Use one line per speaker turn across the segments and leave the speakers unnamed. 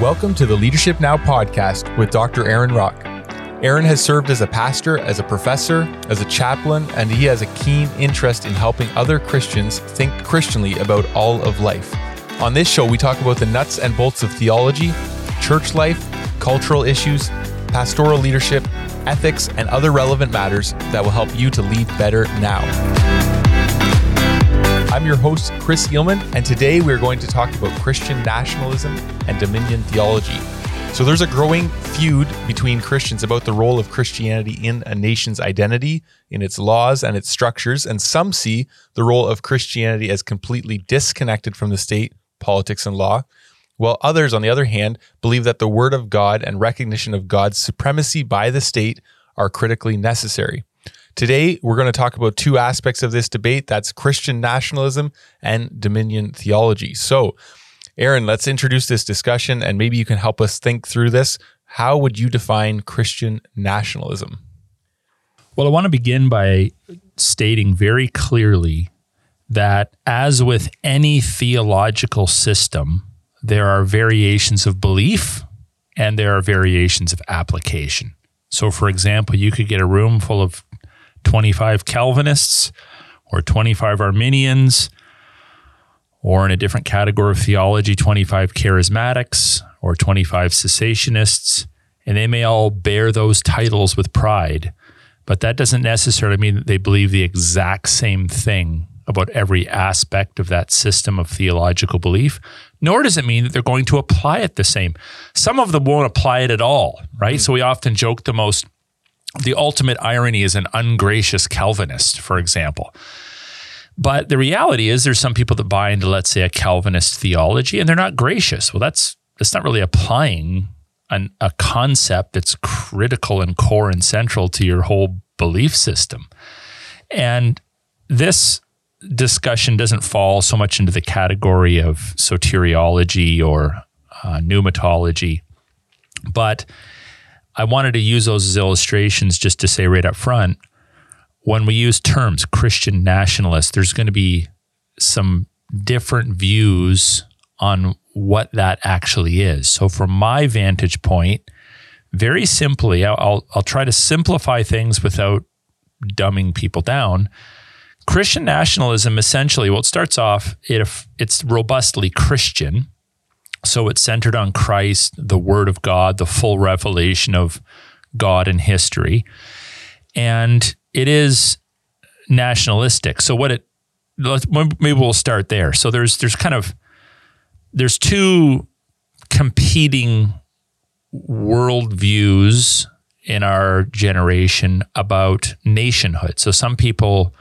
Welcome to the Leadership Now podcast with Dr. Aaron Rock. Aaron has served as a pastor, as a professor, as a chaplain, and he has a keen interest in helping other Christians think Christianly about all of life. On this show, we talk about the nuts and bolts of theology, church life, cultural issues, pastoral leadership, ethics, and other relevant matters that will help you to lead better now. I'm your host, Chris Eelman, and today we're going to talk about Christian nationalism and dominion theology. So, there's a growing feud between Christians about the role of Christianity in a nation's identity, in its laws and its structures, and some see the role of Christianity as completely disconnected from the state, politics, and law, while others, on the other hand, believe that the Word of God and recognition of God's supremacy by the state are critically necessary. Today, we're going to talk about two aspects of this debate that's Christian nationalism and dominion theology. So, Aaron, let's introduce this discussion and maybe you can help us think through this. How would you define Christian nationalism?
Well, I want to begin by stating very clearly that, as with any theological system, there are variations of belief and there are variations of application. So, for example, you could get a room full of 25 Calvinists or 25 Arminians, or in a different category of theology, 25 charismatics or 25 cessationists, and they may all bear those titles with pride. But that doesn't necessarily mean that they believe the exact same thing about every aspect of that system of theological belief, nor does it mean that they're going to apply it the same. Some of them won't apply it at all, right? Mm-hmm. So we often joke the most the ultimate irony is an ungracious Calvinist, for example. But the reality is there's some people that buy into, let's say, a Calvinist theology and they're not gracious. Well, that's that's not really applying an, a concept that's critical and core and central to your whole belief system. And this discussion doesn't fall so much into the category of soteriology or uh, pneumatology, but I wanted to use those as illustrations just to say right up front when we use terms Christian nationalist, there's going to be some different views on what that actually is. So, from my vantage point, very simply, I'll, I'll try to simplify things without dumbing people down. Christian nationalism essentially, well, it starts off, it, it's robustly Christian. So it's centered on Christ, the Word of God, the full revelation of God in history. And it is nationalistic. So what it maybe we'll start there. So there's there's kind of there's two competing worldviews in our generation about nationhood. So some people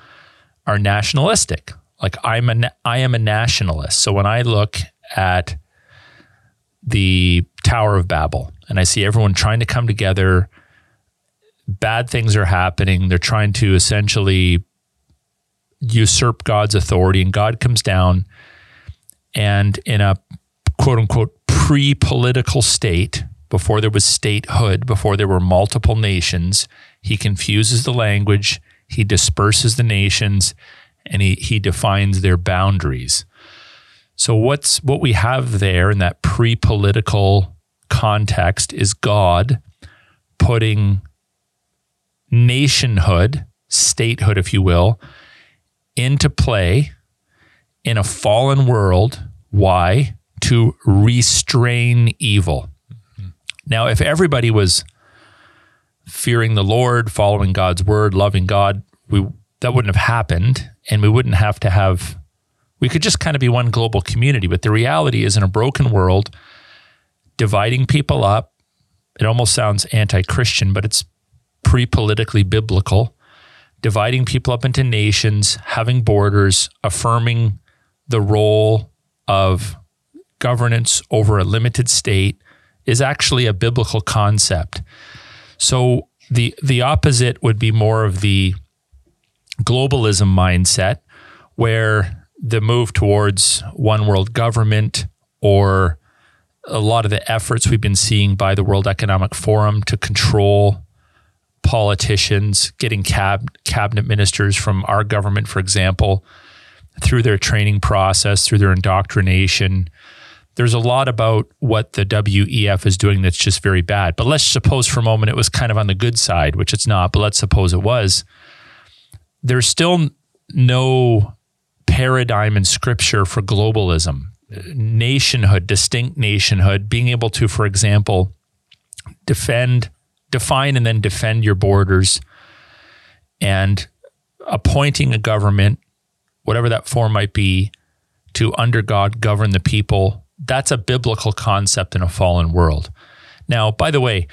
are nationalistic. Like I'm a I am a nationalist. So when I look at the Tower of Babel and I see everyone trying to come together bad things are happening. They're trying to essentially usurp God's authority, and God comes down and in a quote unquote pre political state, before there was statehood, before there were multiple nations, he confuses the language, he disperses the nations, and he, he defines their boundaries. So what's what we have there in that pre-political context is God putting nationhood, statehood, if you will, into play in a fallen world. Why? To restrain evil. Mm-hmm. Now, if everybody was fearing the Lord, following God's word, loving God, we that wouldn't have happened, and we wouldn't have to have. We could just kind of be one global community. But the reality is, in a broken world, dividing people up, it almost sounds anti-Christian, but it's pre politically biblical, dividing people up into nations, having borders, affirming the role of governance over a limited state is actually a biblical concept. So the the opposite would be more of the globalism mindset where the move towards one world government or a lot of the efforts we've been seeing by the World Economic Forum to control politicians, getting cab, cabinet ministers from our government, for example, through their training process, through their indoctrination, there's a lot about what the WEF is doing that's just very bad. But let's suppose for a moment it was kind of on the good side, which it's not, but let's suppose it was. There's still no paradigm in scripture for globalism, nationhood, distinct nationhood, being able to, for example, defend, define, and then defend your borders and appointing a government, whatever that form might be, to under God govern the people that's a biblical concept in a fallen world. Now, by the way,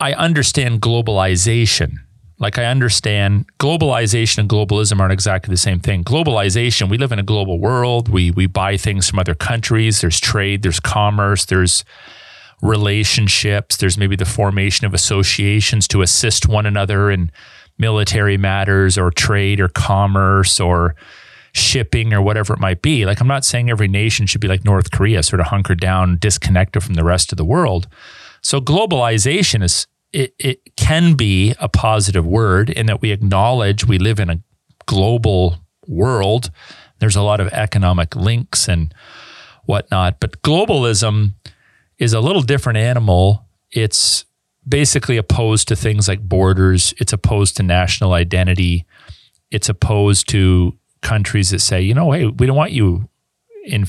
I understand globalization. Like I understand globalization and globalism aren't exactly the same thing. Globalization, we live in a global world. We we buy things from other countries. There's trade, there's commerce, there's relationships, there's maybe the formation of associations to assist one another in military matters or trade or commerce or shipping or whatever it might be. Like, I'm not saying every nation should be like North Korea, sort of hunkered down, disconnected from the rest of the world. So, globalization is, it, it can be a positive word in that we acknowledge we live in a global world. There's a lot of economic links and whatnot, but globalism is a little different animal. It's basically opposed to things like borders, it's opposed to national identity, it's opposed to countries that say, you know, hey, we don't want you in,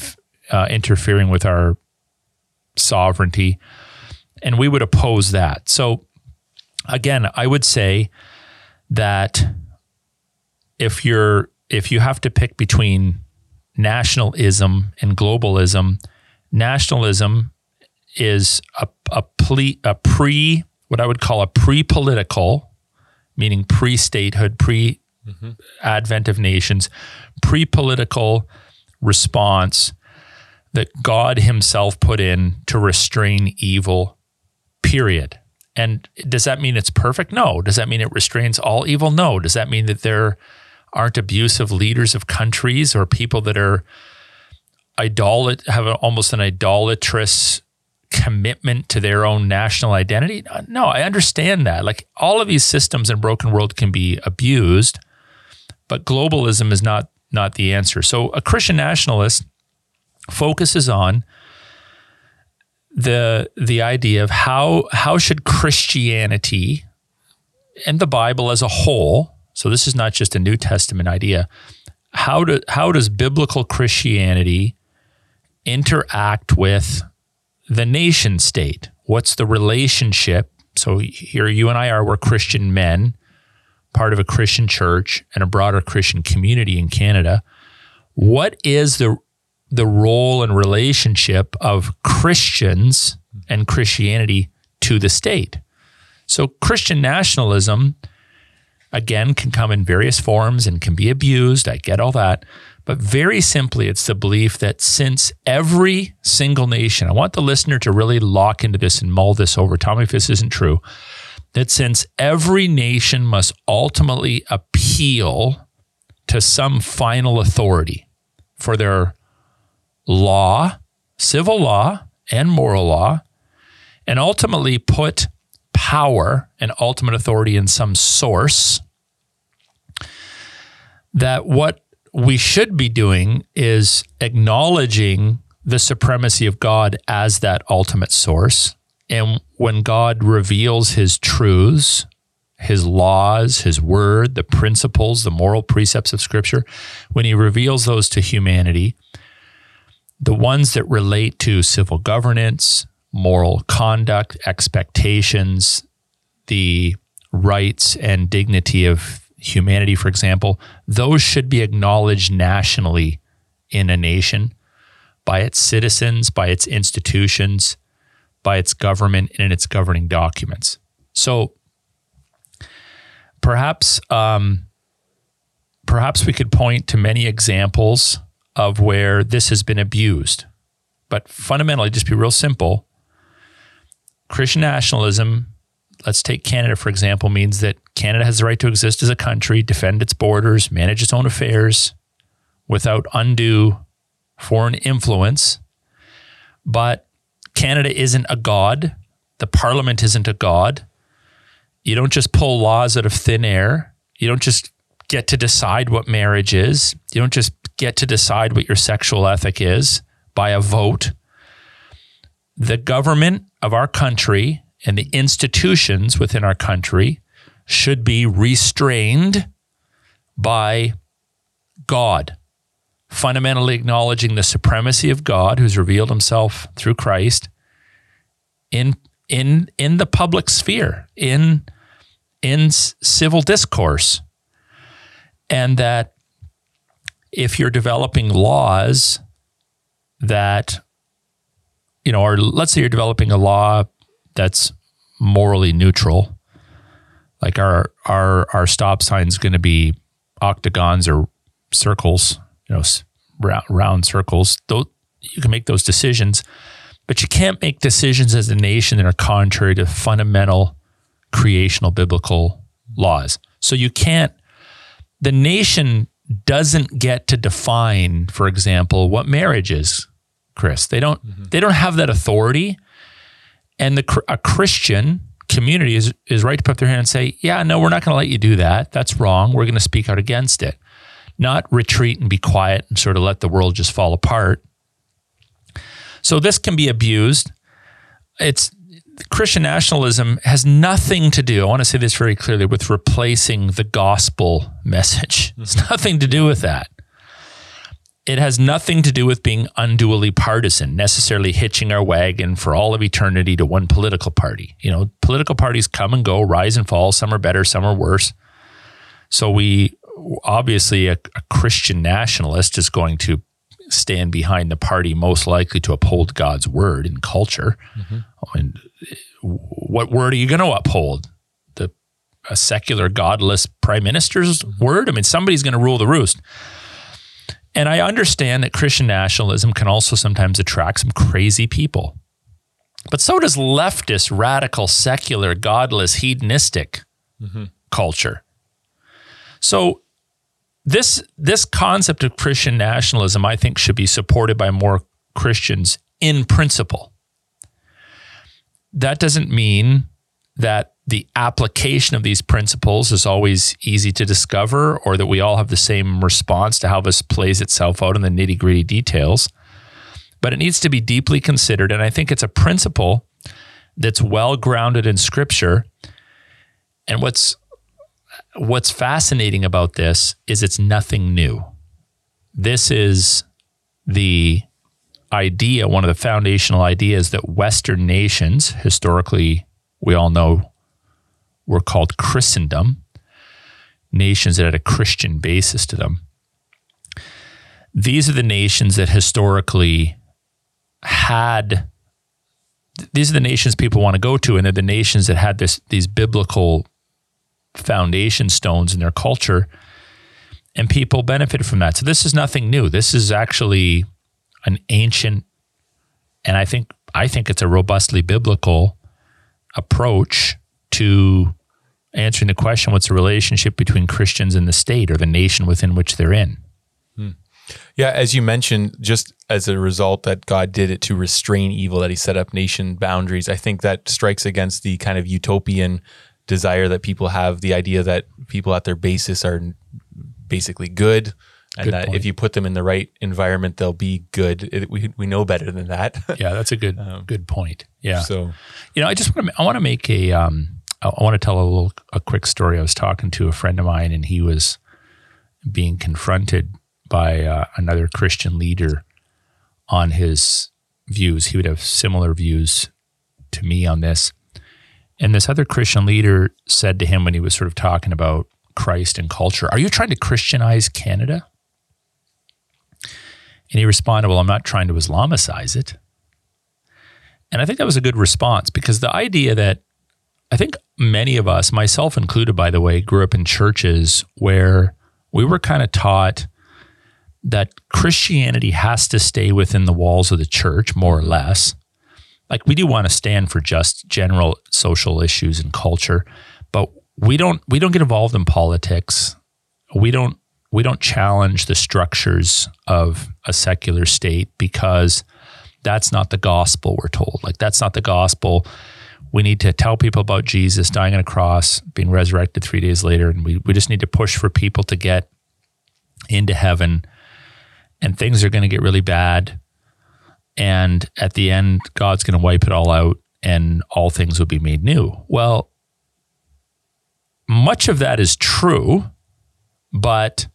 uh, interfering with our sovereignty. And we would oppose that. So, again, I would say that if you're if you have to pick between nationalism and globalism, nationalism is a, a, ple- a pre what I would call a pre-political, meaning pre-statehood, pre mm-hmm. advent of nations, pre political response that God Himself put in to restrain evil, period. And does that mean it's perfect? No. Does that mean it restrains all evil? No. Does that mean that there aren't abusive leaders of countries or people that are idolat have almost an idolatrous commitment to their own national identity? Uh, no, I understand that. Like all of these systems in broken world can be abused, but globalism is not not the answer. So a Christian nationalist focuses on the the idea of how how should Christianity and the Bible as a whole, so this is not just a New Testament idea, how do how does biblical Christianity interact with the nation state? What's the relationship? So here you and I are, we're Christian men part of a Christian church and a broader Christian community in Canada. What is the the role and relationship of Christians and Christianity to the state? So Christian nationalism again can come in various forms and can be abused. I get all that. But very simply, it's the belief that since every single nation, I want the listener to really lock into this and mull this over. Tell me if this isn't true that since every nation must ultimately appeal to some final authority for their law, civil law, and moral law, and ultimately put power and ultimate authority in some source, that what we should be doing is acknowledging the supremacy of God as that ultimate source. And when God reveals his truths, his laws, his word, the principles, the moral precepts of Scripture, when he reveals those to humanity, the ones that relate to civil governance, moral conduct, expectations, the rights and dignity of humanity, for example, those should be acknowledged nationally in a nation by its citizens, by its institutions, by its government and in its governing documents. So perhaps um, perhaps we could point to many examples of where this has been abused. But fundamentally, just be real simple. Christian nationalism, let's take Canada for example, means that Canada has the right to exist as a country, defend its borders, manage its own affairs without undue foreign influence. But Canada isn't a god. The parliament isn't a god. You don't just pull laws out of thin air. You don't just get to decide what marriage is. You don't just get to decide what your sexual ethic is by a vote. the government of our country and the institutions within our country should be restrained by God, fundamentally acknowledging the supremacy of God who's revealed himself through Christ in in in the public sphere, in in civil discourse. And that if you're developing laws that you know, or let's say you're developing a law that's morally neutral, like our our our stop sign is going to be octagons or circles, you know, round, round circles. Those, you can make those decisions, but you can't make decisions as a nation that are contrary to fundamental creational biblical laws. So you can't. The nation doesn't get to define, for example, what marriage is Chris. They don't mm-hmm. they don't have that authority. And the a Christian community is is right to put their hand and say, "Yeah, no, we're not going to let you do that. That's wrong. We're going to speak out against it." Not retreat and be quiet and sort of let the world just fall apart. So this can be abused. It's Christian nationalism has nothing to do, I want to say this very clearly, with replacing the gospel message. It's nothing to do with that it has nothing to do with being unduly partisan, necessarily hitching our wagon for all of eternity to one political party. You know, political parties come and go, rise and fall. Some are better, some are worse. So we obviously a, a Christian nationalist is going to stand behind the party most likely to uphold God's word and culture. Mm-hmm. And what word are you going to uphold? The a secular, godless prime minister's mm-hmm. word? I mean, somebody's going to rule the roost. And I understand that Christian nationalism can also sometimes attract some crazy people. But so does leftist, radical, secular, godless, hedonistic mm-hmm. culture. So this this concept of Christian nationalism, I think, should be supported by more Christians in principle. That doesn't mean that the application of these principles is always easy to discover or that we all have the same response to how this plays itself out in the nitty gritty details. But it needs to be deeply considered. And I think it's a principle that's well grounded in scripture. And what's what's fascinating about this is it's nothing new. This is the idea, one of the foundational ideas that Western nations, historically, we all know were called Christendom, nations that had a Christian basis to them. These are the nations that historically had these are the nations people want to go to, and they're the nations that had this these biblical foundation stones in their culture, and people benefited from that. So this is nothing new. This is actually an ancient, and I think I think it's a robustly biblical approach to answering the question what's the relationship between Christians and the state or the nation within which they're in?
Hmm. Yeah, as you mentioned, just as a result that God did it to restrain evil, that He set up nation boundaries, I think that strikes against the kind of utopian desire that people have the idea that people at their basis are basically good and good that point. if you put them in the right environment, they'll be good. It, we we know better than that.
yeah, that's a good um, good point. Yeah. So, you know, I just want to I want to make a um, I want to tell a little a quick story. I was talking to a friend of mine, and he was being confronted by uh, another Christian leader on his views. He would have similar views to me on this. And this other Christian leader said to him when he was sort of talking about Christ and culture, Are you trying to Christianize Canada? And he responded, Well, I'm not trying to Islamicize it. And I think that was a good response because the idea that I think many of us, myself included, by the way, grew up in churches where we were kind of taught that Christianity has to stay within the walls of the church, more or less. Like we do want to stand for just general social issues and culture, but we don't we don't get involved in politics. We don't we don't challenge the structures of a secular state because that's not the gospel we're told. Like that's not the gospel we need to tell people about Jesus dying on a cross, being resurrected three days later. And we, we just need to push for people to get into heaven. And things are going to get really bad. And at the end, God's going to wipe it all out and all things will be made new. Well, much of that is true, but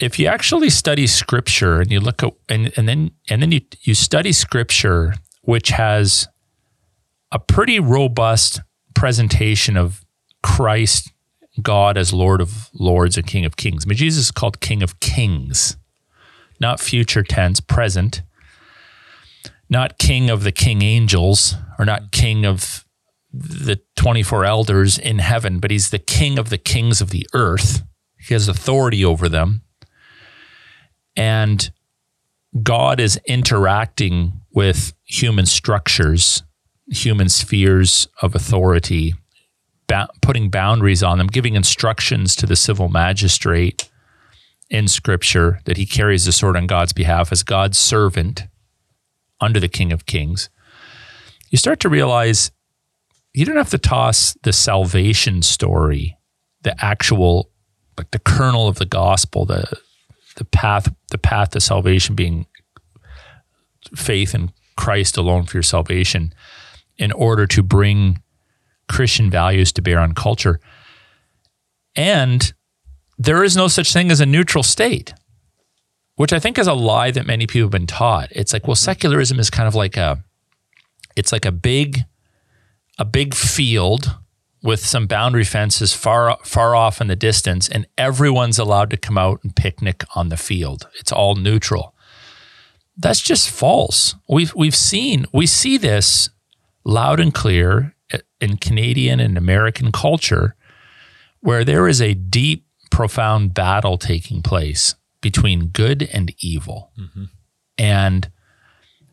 if you actually study scripture and you look at and, and then and then you you study scripture which has a pretty robust presentation of Christ God as Lord of Lords and King of Kings. I mean, Jesus is called King of Kings, not future tense, present, not King of the King angels, or not King of the 24 elders in heaven, but he's the King of the kings of the earth. He has authority over them. And God is interacting with human structures, human spheres of authority, ba- putting boundaries on them, giving instructions to the civil magistrate in scripture that he carries the sword on God's behalf as God's servant under the King of Kings. You start to realize you don't have to toss the salvation story, the actual, like the kernel of the gospel, the the path, the path to salvation being faith in Christ alone for your salvation, in order to bring Christian values to bear on culture. And there is no such thing as a neutral state, which I think is a lie that many people have been taught. It's like, well, mm-hmm. secularism is kind of like a, it's like a big, a big field with some boundary fences far far off in the distance and everyone's allowed to come out and picnic on the field. It's all neutral. That's just false. We've we've seen we see this loud and clear in Canadian and American culture where there is a deep profound battle taking place between good and evil. Mm-hmm. And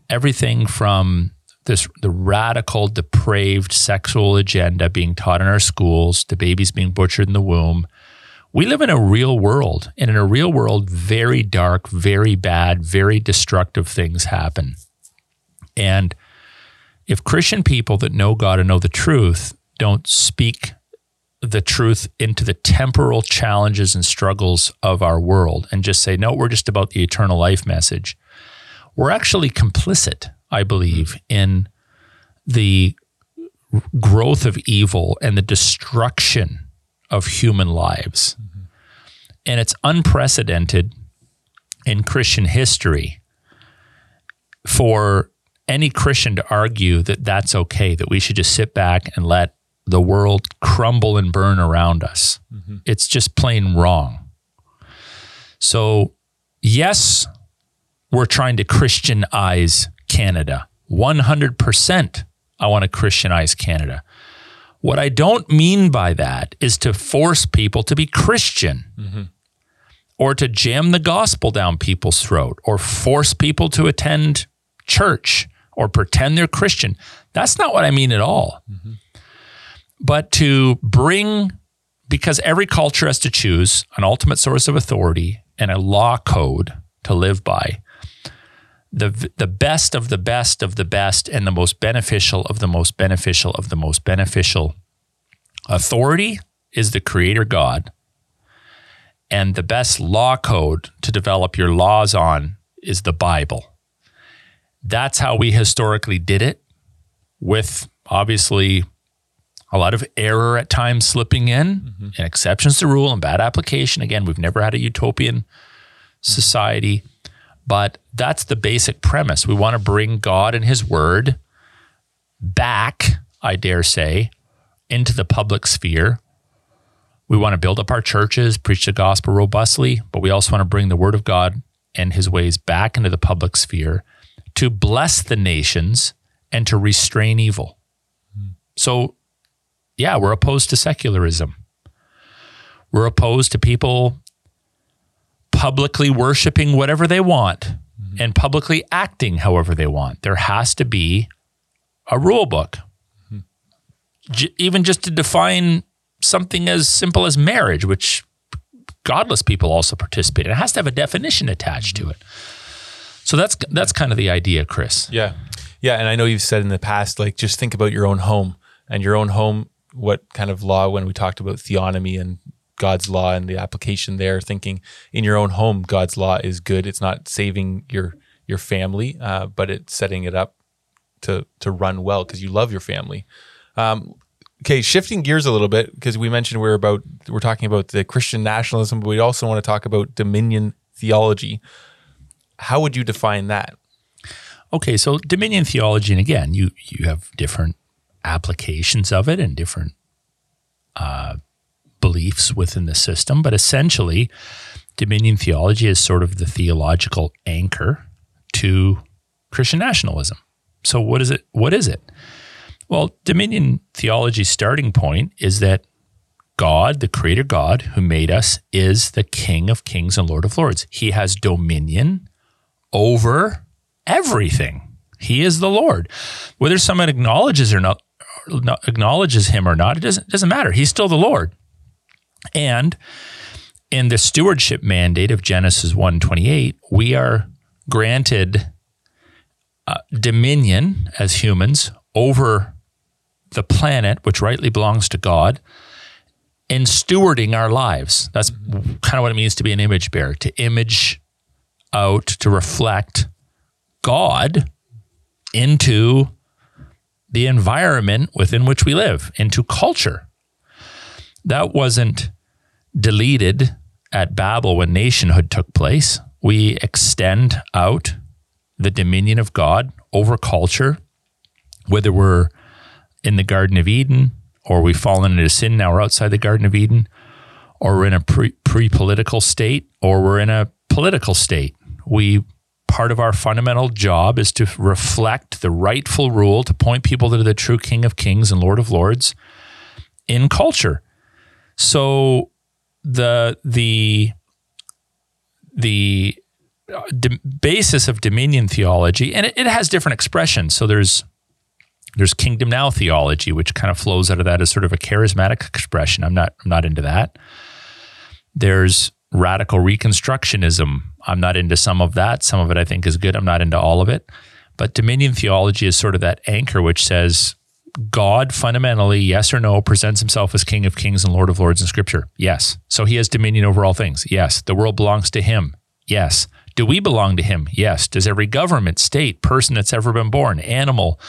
everything from this the radical depraved sexual agenda being taught in our schools to babies being butchered in the womb we live in a real world and in a real world very dark very bad very destructive things happen and if christian people that know god and know the truth don't speak the truth into the temporal challenges and struggles of our world and just say no we're just about the eternal life message we're actually complicit I believe, in the growth of evil and the destruction of human lives. Mm-hmm. And it's unprecedented in Christian history for any Christian to argue that that's okay, that we should just sit back and let the world crumble and burn around us. Mm-hmm. It's just plain wrong. So, yes, we're trying to Christianize Canada. 100% I want to Christianize Canada. What I don't mean by that is to force people to be Christian mm-hmm. or to jam the gospel down people's throat or force people to attend church or pretend they're Christian. That's not what I mean at all. Mm-hmm. But to bring, because every culture has to choose an ultimate source of authority and a law code to live by the the best of the best of the best and the most beneficial of the most beneficial of the most beneficial authority is the creator god. And the best law code to develop your laws on is the bible. That's how we historically did it with obviously a lot of error at times slipping in mm-hmm. and exceptions to rule and bad application again we've never had a utopian society but that's the basic premise. We want to bring God and His Word back, I dare say, into the public sphere. We want to build up our churches, preach the gospel robustly, but we also want to bring the Word of God and His ways back into the public sphere to bless the nations and to restrain evil. So, yeah, we're opposed to secularism. We're opposed to people publicly worshiping whatever they want mm-hmm. and publicly acting however they want. There has to be a rule book. Mm-hmm. J- even just to define something as simple as marriage, which godless people also participate in. It has to have a definition attached mm-hmm. to it. So that's that's kind of the idea, Chris.
Yeah. Yeah, and I know you've said in the past like just think about your own home and your own home what kind of law when we talked about theonomy and God's law and the application there, thinking in your own home, God's law is good. It's not saving your your family, uh, but it's setting it up to to run well because you love your family. Um, okay, shifting gears a little bit because we mentioned we're about we're talking about the Christian nationalism, but we also want to talk about dominion theology. How would you define that?
Okay, so dominion theology, and again, you you have different applications of it and different uh, beliefs within the system, but essentially, dominion theology is sort of the theological anchor to Christian nationalism. So, what is it? What is it? Well, dominion theology's starting point is that God, the creator God who made us, is the King of kings and Lord of lords. He has dominion over everything. He is the Lord. Whether someone acknowledges or not, not acknowledges him or not, it doesn't doesn't matter. He's still the Lord. And in the stewardship mandate of Genesis 1:28, we are granted uh, dominion as humans over the planet, which rightly belongs to God, in stewarding our lives. That's kind of what it means to be an image bearer, to image out, to reflect God into the environment within which we live, into culture. That wasn't deleted at Babel when nationhood took place. We extend out the dominion of God over culture, whether we're in the Garden of Eden or we've fallen into sin now we're outside the Garden of Eden, or we're in a pre political state, or we're in a political state. We part of our fundamental job is to reflect the rightful rule to point people to the true King of Kings and Lord of Lords in culture. So the the the uh, basis of dominion theology, and it, it has different expressions. So there's there's kingdom now theology, which kind of flows out of that as sort of a charismatic expression. I'm not I'm not into that. There's radical reconstructionism. I'm not into some of that. Some of it I think is good. I'm not into all of it. But dominion theology is sort of that anchor which says God fundamentally, yes or no, presents himself as King of Kings and Lord of Lords in Scripture. Yes. So he has dominion over all things. Yes. The world belongs to him. Yes. Do we belong to him? Yes. Does every government, state, person that's ever been born, animal,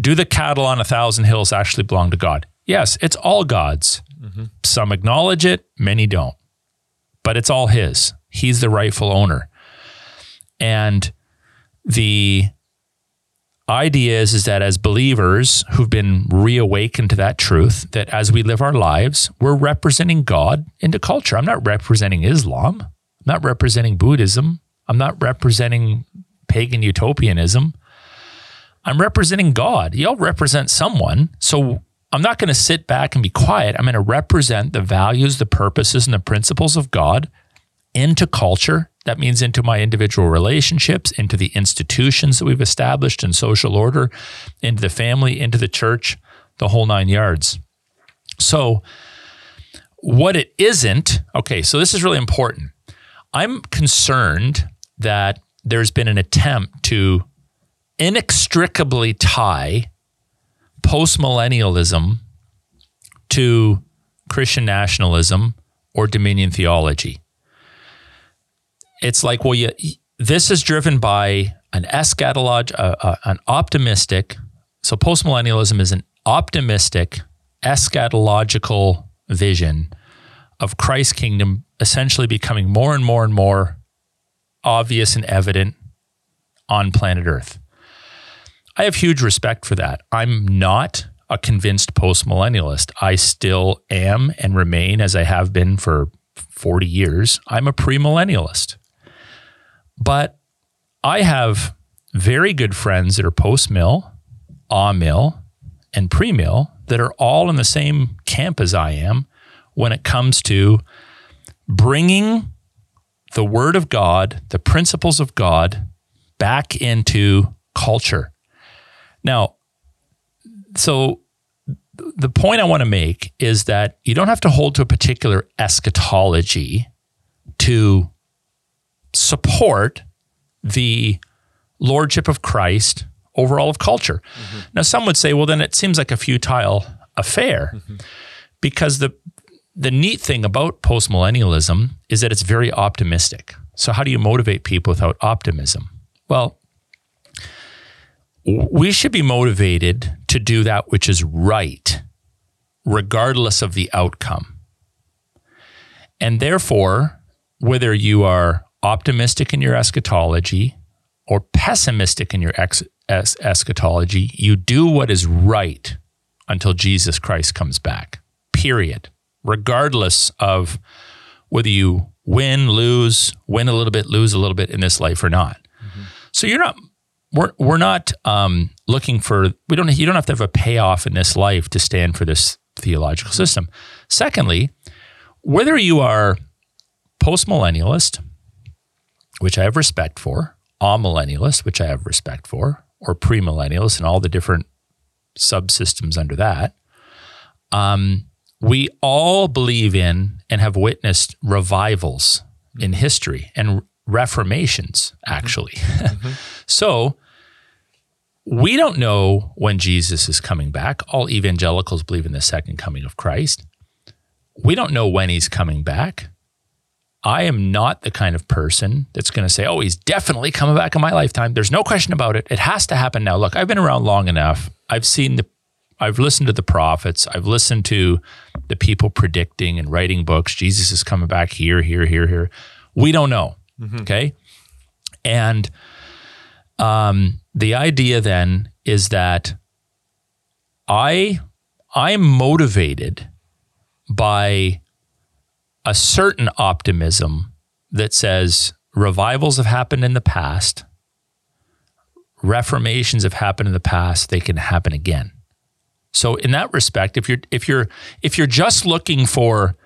do the cattle on a thousand hills actually belong to God? Yes, it's all God's. Mm-hmm. Some acknowledge it, many don't. But it's all his. He's the rightful owner. And the idea is, is that as believers who've been reawakened to that truth, that as we live our lives, we're representing God into culture. I'm not representing Islam. I'm not representing Buddhism. I'm not representing pagan utopianism. I'm representing God. Y'all represent someone. So I'm not going to sit back and be quiet. I'm going to represent the values, the purposes, and the principles of God into culture. That means into my individual relationships, into the institutions that we've established in social order, into the family, into the church, the whole nine yards. So, what it isn't, okay, so this is really important. I'm concerned that there's been an attempt to inextricably tie postmillennialism to Christian nationalism or dominion theology. It's like, well, you, this is driven by an eschatolog, uh, uh, an optimistic. So postmillennialism is an optimistic eschatological vision of Christ's kingdom essentially becoming more and more and more obvious and evident on planet Earth. I have huge respect for that. I'm not a convinced postmillennialist. I still am and remain, as I have been for 40 years, I'm a premillennialist. But I have very good friends that are post mill, ah mill, and pre mill that are all in the same camp as I am when it comes to bringing the Word of God, the principles of God, back into culture. Now, so the point I want to make is that you don't have to hold to a particular eschatology to support the lordship of Christ over all of culture. Mm-hmm. Now, some would say, well, then it seems like a futile affair mm-hmm. because the the neat thing about postmillennialism is that it's very optimistic. So, how do you motivate people without optimism? Well, we should be motivated to do that which is right, regardless of the outcome. And therefore, whether you are optimistic in your eschatology or pessimistic in your ex- es- eschatology, you do what is right until Jesus Christ comes back, period. Regardless of whether you win, lose, win a little bit, lose a little bit in this life or not. Mm-hmm. So you're not we're we're not um, looking for we don't you don't have to have a payoff in this life to stand for this theological system. Secondly, whether you are postmillennialist, which I have respect for, amillennialist, which I have respect for, or premillennialist, and all the different subsystems under that, um, we all believe in and have witnessed revivals in history and reformations, actually. Mm-hmm. so we don't know when Jesus is coming back. All evangelicals believe in the second coming of Christ. We don't know when he's coming back. I am not the kind of person that's going to say, oh, he's definitely coming back in my lifetime. There's no question about it. It has to happen now. Look, I've been around long enough. I've seen the, I've listened to the prophets. I've listened to the people predicting and writing books. Jesus is coming back here, here, here, here. We don't know. Mm-hmm. Okay. And um, the idea then is that I I'm motivated by a certain optimism that says revivals have happened in the past, reformations have happened in the past, they can happen again. So in that respect, if you're if you're if you're just looking for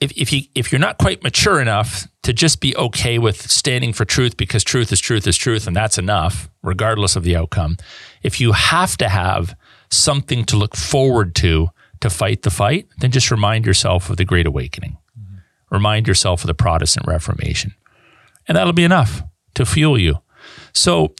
if, if you if you're not quite mature enough to just be okay with standing for truth because truth is truth is truth and that's enough regardless of the outcome if you have to have something to look forward to to fight the fight then just remind yourself of the great awakening mm-hmm. remind yourself of the protestant reformation and that'll be enough to fuel you so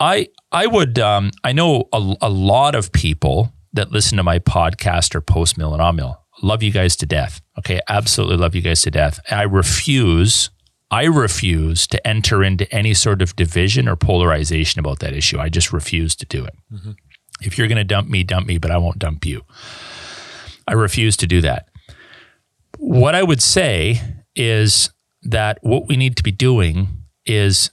i i would um, i know a, a lot of people that listen to my podcast are post mill and on mill love you guys to death. Okay, absolutely love you guys to death. I refuse, I refuse to enter into any sort of division or polarization about that issue. I just refuse to do it. Mm-hmm. If you're going to dump me, dump me, but I won't dump you. I refuse to do that. What I would say is that what we need to be doing is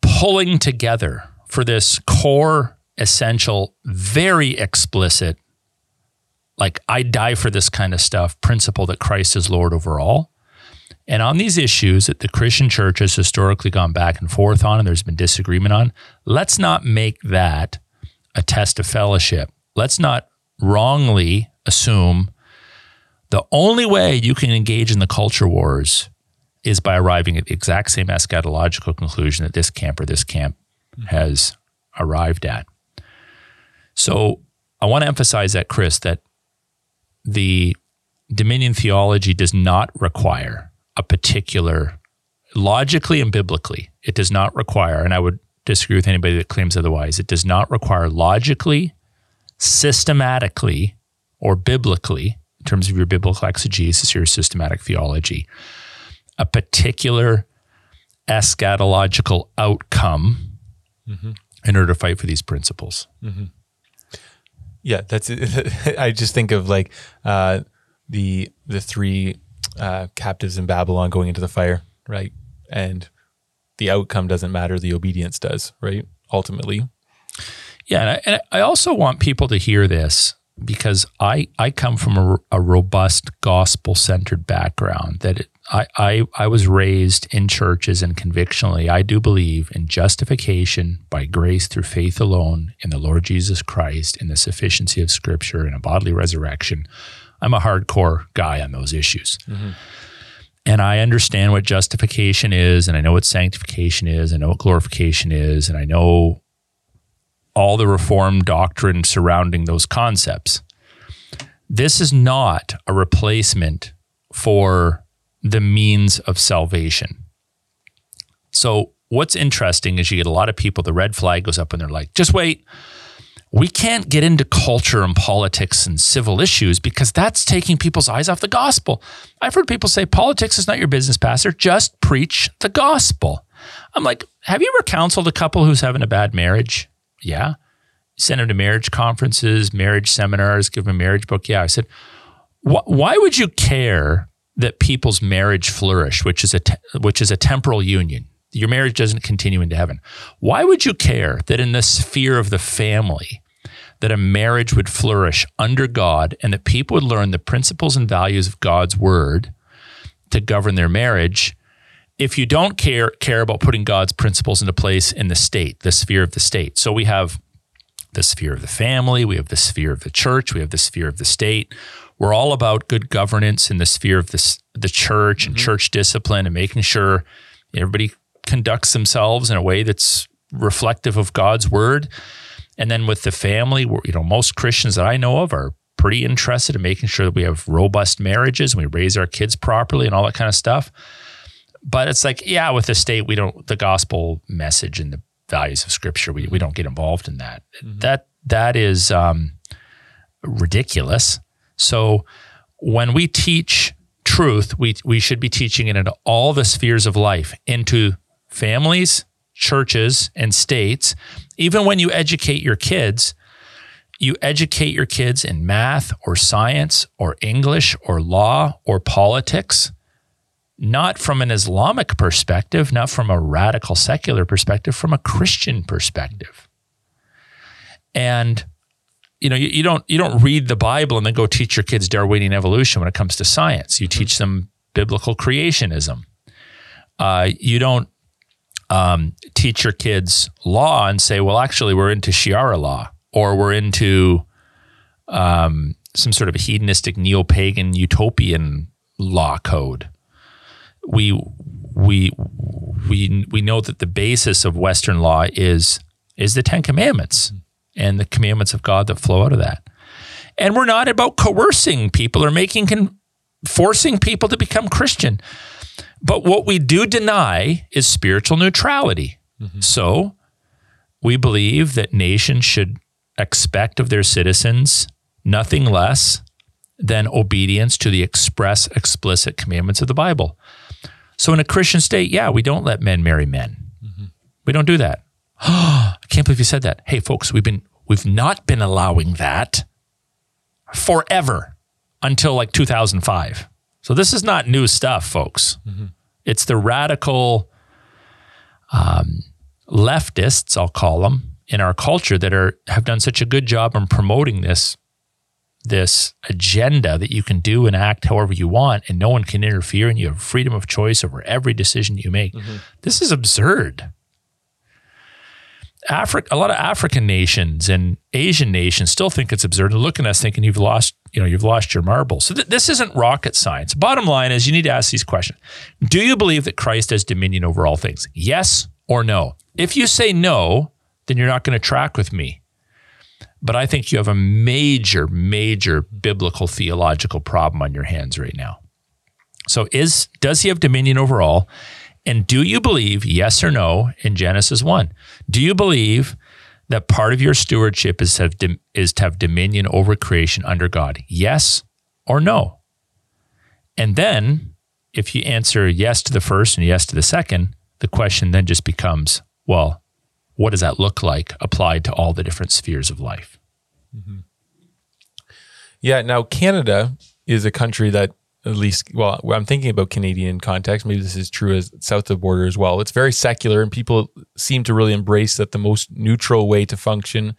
pulling together for this core, essential, very explicit like I die for this kind of stuff principle that Christ is Lord over all. And on these issues that the Christian church has historically gone back and forth on and there's been disagreement on, let's not make that a test of fellowship. Let's not wrongly assume the only way you can engage in the culture wars is by arriving at the exact same eschatological conclusion that this camp or this camp has arrived at. So I want to emphasize that, Chris, that the Dominion theology does not require a particular, logically and biblically, it does not require, and I would disagree with anybody that claims otherwise, it does not require logically, systematically, or biblically, in terms of your biblical exegesis, your systematic theology, a particular eschatological outcome mm-hmm. in order to fight for these principles. Mm-hmm.
Yeah, that's it. I just think of like uh, the the three uh, captives in Babylon going into the fire, right? And the outcome doesn't matter; the obedience does, right? Ultimately.
Yeah, and I, and I also want people to hear this because I I come from a, a robust gospel centered background that it, I, I, I was raised in churches and convictionally, I do believe in justification by grace through faith alone in the Lord Jesus Christ, in the sufficiency of Scripture, and a bodily resurrection. I'm a hardcore guy on those issues. Mm-hmm. And I understand what justification is, and I know what sanctification is, I know what glorification is, and I know all the reform doctrine surrounding those concepts. This is not a replacement for the means of salvation. So, what's interesting is you get a lot of people, the red flag goes up and they're like, just wait. We can't get into culture and politics and civil issues because that's taking people's eyes off the gospel. I've heard people say politics is not your business, Pastor. Just preach the gospel. I'm like, have you ever counseled a couple who's having a bad marriage? Yeah. Send them to marriage conferences, marriage seminars, give them a marriage book. Yeah. I said, why would you care that people's marriage flourish, which is a te- which is a temporal union? Your marriage doesn't continue into heaven. Why would you care that in the sphere of the family, that a marriage would flourish under God and that people would learn the principles and values of God's word to govern their marriage if you don't care care about putting God's principles into place in the state, the sphere of the state. So we have the sphere of the family, we have the sphere of the church, we have the sphere of the state. We're all about good governance in the sphere of the, the church mm-hmm. and church discipline and making sure everybody conducts themselves in a way that's reflective of God's word. And then with the family, you know, most Christians that I know of are pretty interested in making sure that we have robust marriages and we raise our kids properly and all that kind of stuff. But it's like, yeah, with the state, we don't the gospel message and the values of scripture, we, we don't get involved in that. Mm-hmm. That that is um, ridiculous. So when we teach truth, we we should be teaching it into all the spheres of life, into families, churches, and states. Even when you educate your kids, you educate your kids in math or science or English or law or politics, not from an Islamic perspective, not from a radical secular perspective, from a Christian perspective. And you know, you, you don't you don't read the Bible and then go teach your kids Darwinian evolution when it comes to science. You teach them biblical creationism. Uh, you don't um, teach your kids law and say, well, actually, we're into Sharia law or we're into um, some sort of hedonistic neo-pagan utopian law code. We we we we know that the basis of Western law is is the Ten Commandments and the commandments of God that flow out of that. And we're not about coercing people or making con- forcing people to become Christian. But what we do deny is spiritual neutrality. Mm-hmm. So we believe that nations should expect of their citizens nothing less than obedience to the express, explicit commandments of the Bible. So, in a Christian state, yeah, we don't let men marry men. Mm-hmm. We don't do that. I can't believe you said that. Hey, folks, we've been we've not been allowing that forever until like 2005. So this is not new stuff, folks. Mm-hmm. It's the radical um, leftists, I'll call them, in our culture that are have done such a good job in promoting this this agenda that you can do and act however you want and no one can interfere and you have freedom of choice over every decision you make. Mm-hmm. This is absurd. Africa, a lot of African nations and Asian nations still think it's absurd and look at us thinking you've lost, you know, you've lost your marbles. So th- this isn't rocket science. Bottom line is you need to ask these questions. Do you believe that Christ has dominion over all things? Yes or no? If you say no, then you're not going to track with me. But I think you have a major, major biblical theological problem on your hands right now. So is does he have dominion over all? And do you believe, yes or no, in Genesis 1? Do you believe that part of your stewardship is to have, is to have dominion over creation under God? Yes or no? And then, if you answer yes to the first and yes to the second, the question then just becomes, well, what does that look like applied to all the different spheres of life? Mm-hmm.
Yeah. Now, Canada is a country that, at least, well, I'm thinking about Canadian context. Maybe this is true as south of the border as well. It's very secular, and people seem to really embrace that the most neutral way to function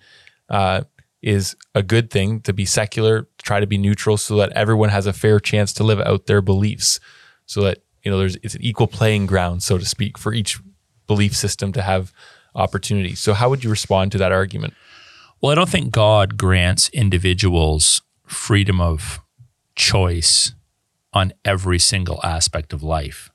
uh, is a good thing to be secular, try to be neutral, so that everyone has a fair chance to live out their beliefs, so that you know there's it's an equal playing ground, so to speak, for each belief system to have opportunity. So, how would you respond to that argument?
Well, I don't think God grants individuals freedom of choice on every single aspect of life.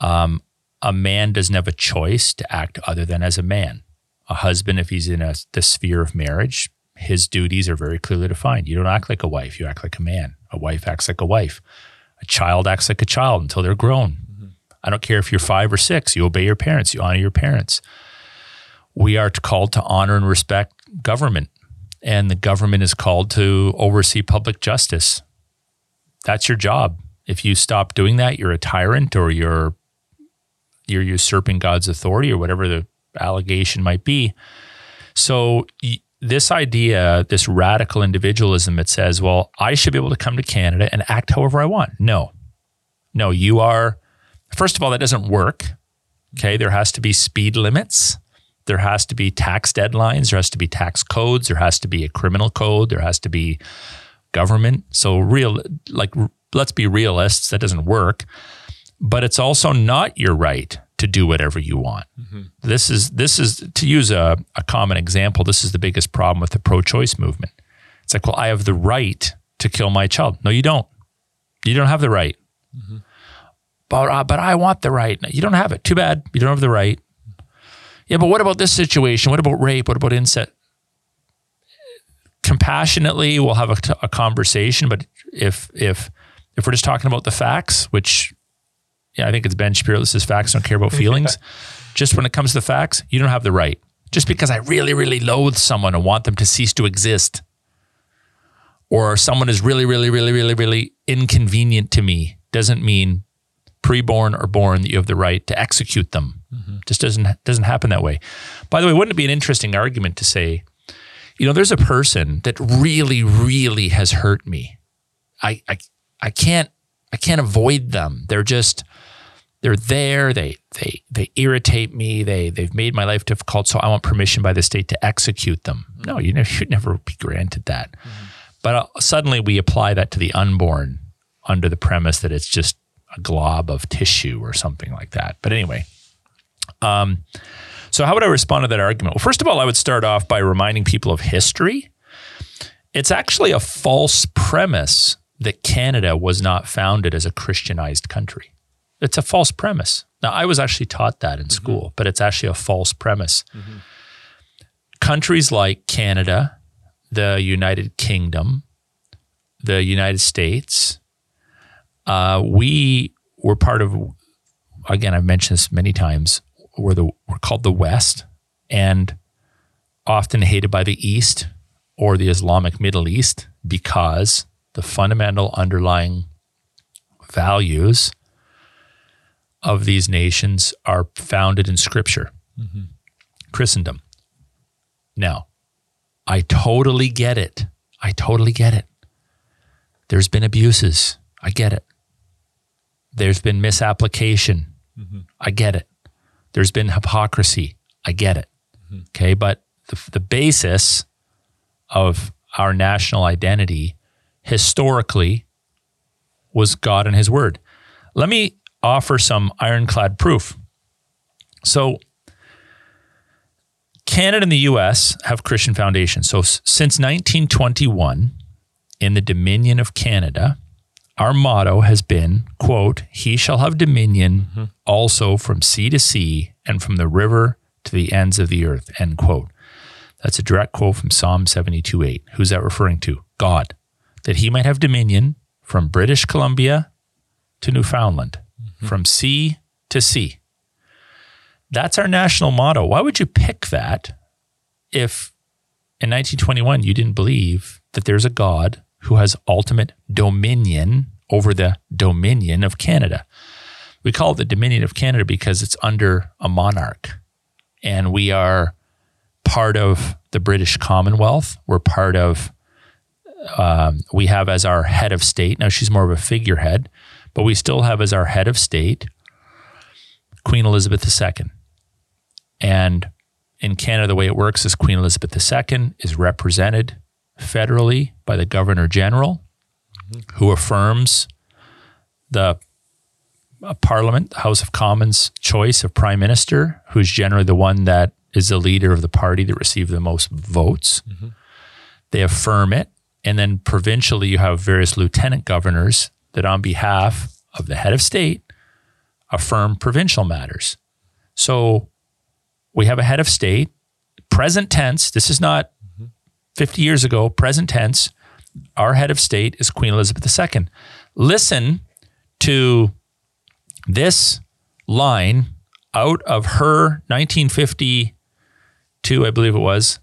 Um, a man doesn't have a choice to act other than as a man. A husband, if he's in a, the sphere of marriage, his duties are very clearly defined. You don't act like a wife, you act like a man. A wife acts like a wife. A child acts like a child until they're grown. Mm-hmm. I don't care if you're five or six, you obey your parents, you honor your parents we are called to honor and respect government, and the government is called to oversee public justice. That's your job. If you stop doing that, you're a tyrant or you're you're usurping God's authority or whatever the allegation might be. So this idea, this radical individualism that says, well, I should be able to come to Canada and act however I want. No, no, you are, first of all, that doesn't work. Okay. There has to be speed limits. There has to be tax deadlines. There has to be tax codes. There has to be a criminal code. There has to be government. So, real, like, let's be realists, that doesn't work. But it's also not your right to do whatever you want. Mm-hmm. This is this is to use a, a common example. This is the biggest problem with the pro-choice movement. It's like, well, I have the right to kill my child. No, you don't. You don't have the right. Mm-hmm. But uh, but I want the right. You don't have it. Too bad. You don't have the right. Yeah, but what about this situation? What about rape? What about incest? Compassionately, we'll have a, a conversation. But if if if we're just talking about the facts, which yeah, I think it's Ben Shapiro that says facts don't care about feelings. Just when it comes to the facts, you don't have the right. Just because I really, really loathe someone and want them to cease to exist, or someone is really, really, really, really, really inconvenient to me, doesn't mean preborn or born that you have the right to execute them. Mm-hmm. Just doesn't doesn't happen that way. By the way, wouldn't it be an interesting argument to say, you know, there's a person that really, really has hurt me. I I I can't I can't avoid them. They're just they're there. They they they irritate me. They they've made my life difficult. So I want permission by the state to execute them. Mm-hmm. No, you never should never be granted that. Mm-hmm. But uh, suddenly we apply that to the unborn under the premise that it's just a glob of tissue or something like that. But anyway, um, so how would I respond to that argument? Well, first of all, I would start off by reminding people of history. It's actually a false premise that Canada was not founded as a Christianized country. It's a false premise. Now, I was actually taught that in mm-hmm. school, but it's actually a false premise. Mm-hmm. Countries like Canada, the United Kingdom, the United States, uh, we were part of, again, I've mentioned this many times, we're, the, we're called the West and often hated by the East or the Islamic Middle East because the fundamental underlying values of these nations are founded in Scripture, mm-hmm. Christendom. Now, I totally get it. I totally get it. There's been abuses. I get it. There's been misapplication. Mm-hmm. I get it. There's been hypocrisy. I get it. Mm-hmm. Okay. But the, the basis of our national identity historically was God and his word. Let me offer some ironclad proof. So, Canada and the US have Christian foundations. So, since 1921, in the Dominion of Canada, our motto has been, quote, He shall have dominion mm-hmm. also from sea to sea and from the river to the ends of the earth, end quote. That's a direct quote from Psalm 72 8. Who's that referring to? God that he might have dominion from British Columbia to Newfoundland, mm-hmm. from sea to sea. That's our national motto. Why would you pick that if in 1921 you didn't believe that there's a God who has ultimate dominion over the dominion of Canada? We call it the Dominion of Canada because it's under a monarch. And we are part of the British Commonwealth. We're part of um, we have as our head of state. Now she's more of a figurehead, but we still have as our head of state Queen Elizabeth II. And in Canada, the way it works is Queen Elizabeth II is represented federally by the Governor General, mm-hmm. who affirms the uh, Parliament, the House of Commons choice of Prime Minister, who's generally the one that is the leader of the party that received the most votes. Mm-hmm. They affirm it. And then provincially, you have various lieutenant governors that, on behalf of the head of state, affirm provincial matters. So we have a head of state, present tense. This is not 50 years ago, present tense. Our head of state is Queen Elizabeth II. Listen to this line out of her 1952, I believe it was,